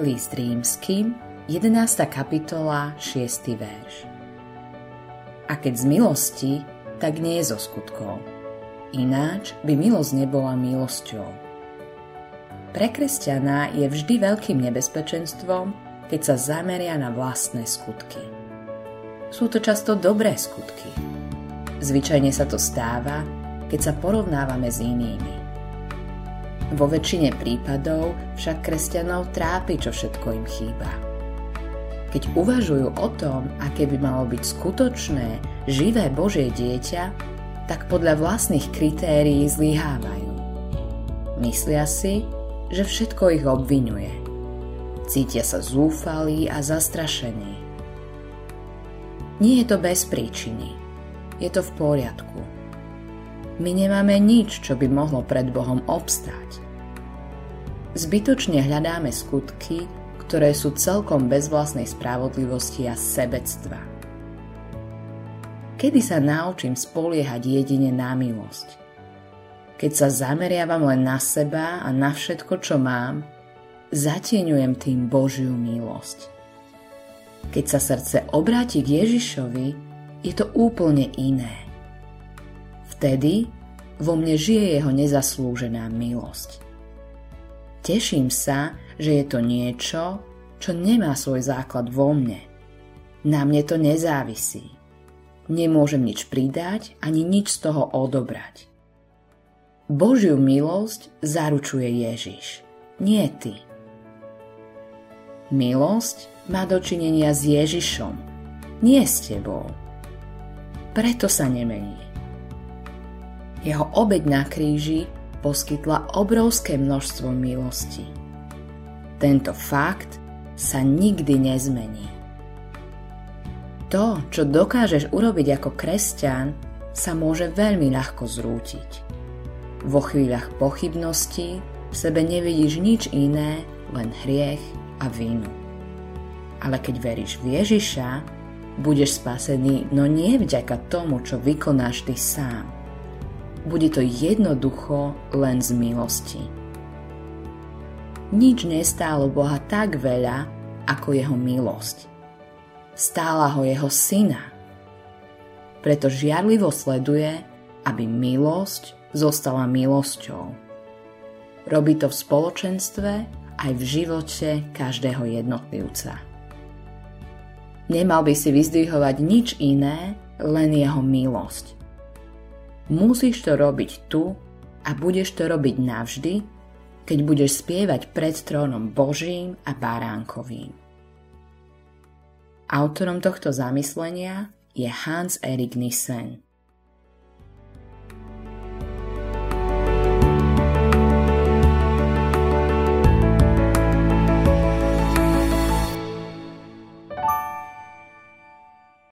List rímským, 11. kapitola, 6. verš. A keď z milosti, tak nie zo skutkov. Ináč by milosť nebola milosťou. Pre kresťana je vždy veľkým nebezpečenstvom, keď sa zameria na vlastné skutky. Sú to často dobré skutky. Zvyčajne sa to stáva, keď sa porovnávame s inými. Vo väčšine prípadov však kresťanov trápi, čo všetko im chýba. Keď uvažujú o tom, aké by malo byť skutočné, živé Božie dieťa, tak podľa vlastných kritérií zlyhávajú. Myslia si, že všetko ich obvinuje. Cítia sa zúfalí a zastrašení. Nie je to bez príčiny. Je to v poriadku. My nemáme nič, čo by mohlo pred Bohom obstáť. Zbytočne hľadáme skutky, ktoré sú celkom bez vlastnej spravodlivosti a sebectva. Kedy sa naučím spoliehať jedine na milosť? Keď sa zameriavam len na seba a na všetko, čo mám, zatieňujem tým Božiu milosť. Keď sa srdce obráti k Ježišovi, je to úplne iné. Vtedy vo mne žije jeho nezaslúžená milosť. Teším sa, že je to niečo, čo nemá svoj základ vo mne. Na mne to nezávisí. Nemôžem nič pridať ani nič z toho odobrať. Božiu milosť zaručuje Ježiš, nie ty. Milosť má dočinenia s Ježišom, nie s tebou. Preto sa nemení. Jeho obeď na kríži poskytla obrovské množstvo milosti. Tento fakt sa nikdy nezmení. To, čo dokážeš urobiť ako kresťan, sa môže veľmi ľahko zrútiť. Vo chvíľach pochybností v sebe nevidíš nič iné, len hriech a vínu. Ale keď veríš v Ježiša, budeš spasený, no nie vďaka tomu, čo vykonáš ty sám. Bude to jednoducho len z milosti. Nič nestálo Boha tak veľa, ako jeho milosť. Stála ho jeho syna. Preto žiarlivo sleduje, aby milosť zostala milosťou. Robí to v spoločenstve aj v živote každého jednotlivca. Nemal by si vyzdvihovať nič iné, len jeho milosť. Musíš to robiť tu a budeš to robiť navždy, keď budeš spievať pred trónom Božím a Baránkovým. Autorom tohto zamyslenia je Hans Erik Nissen.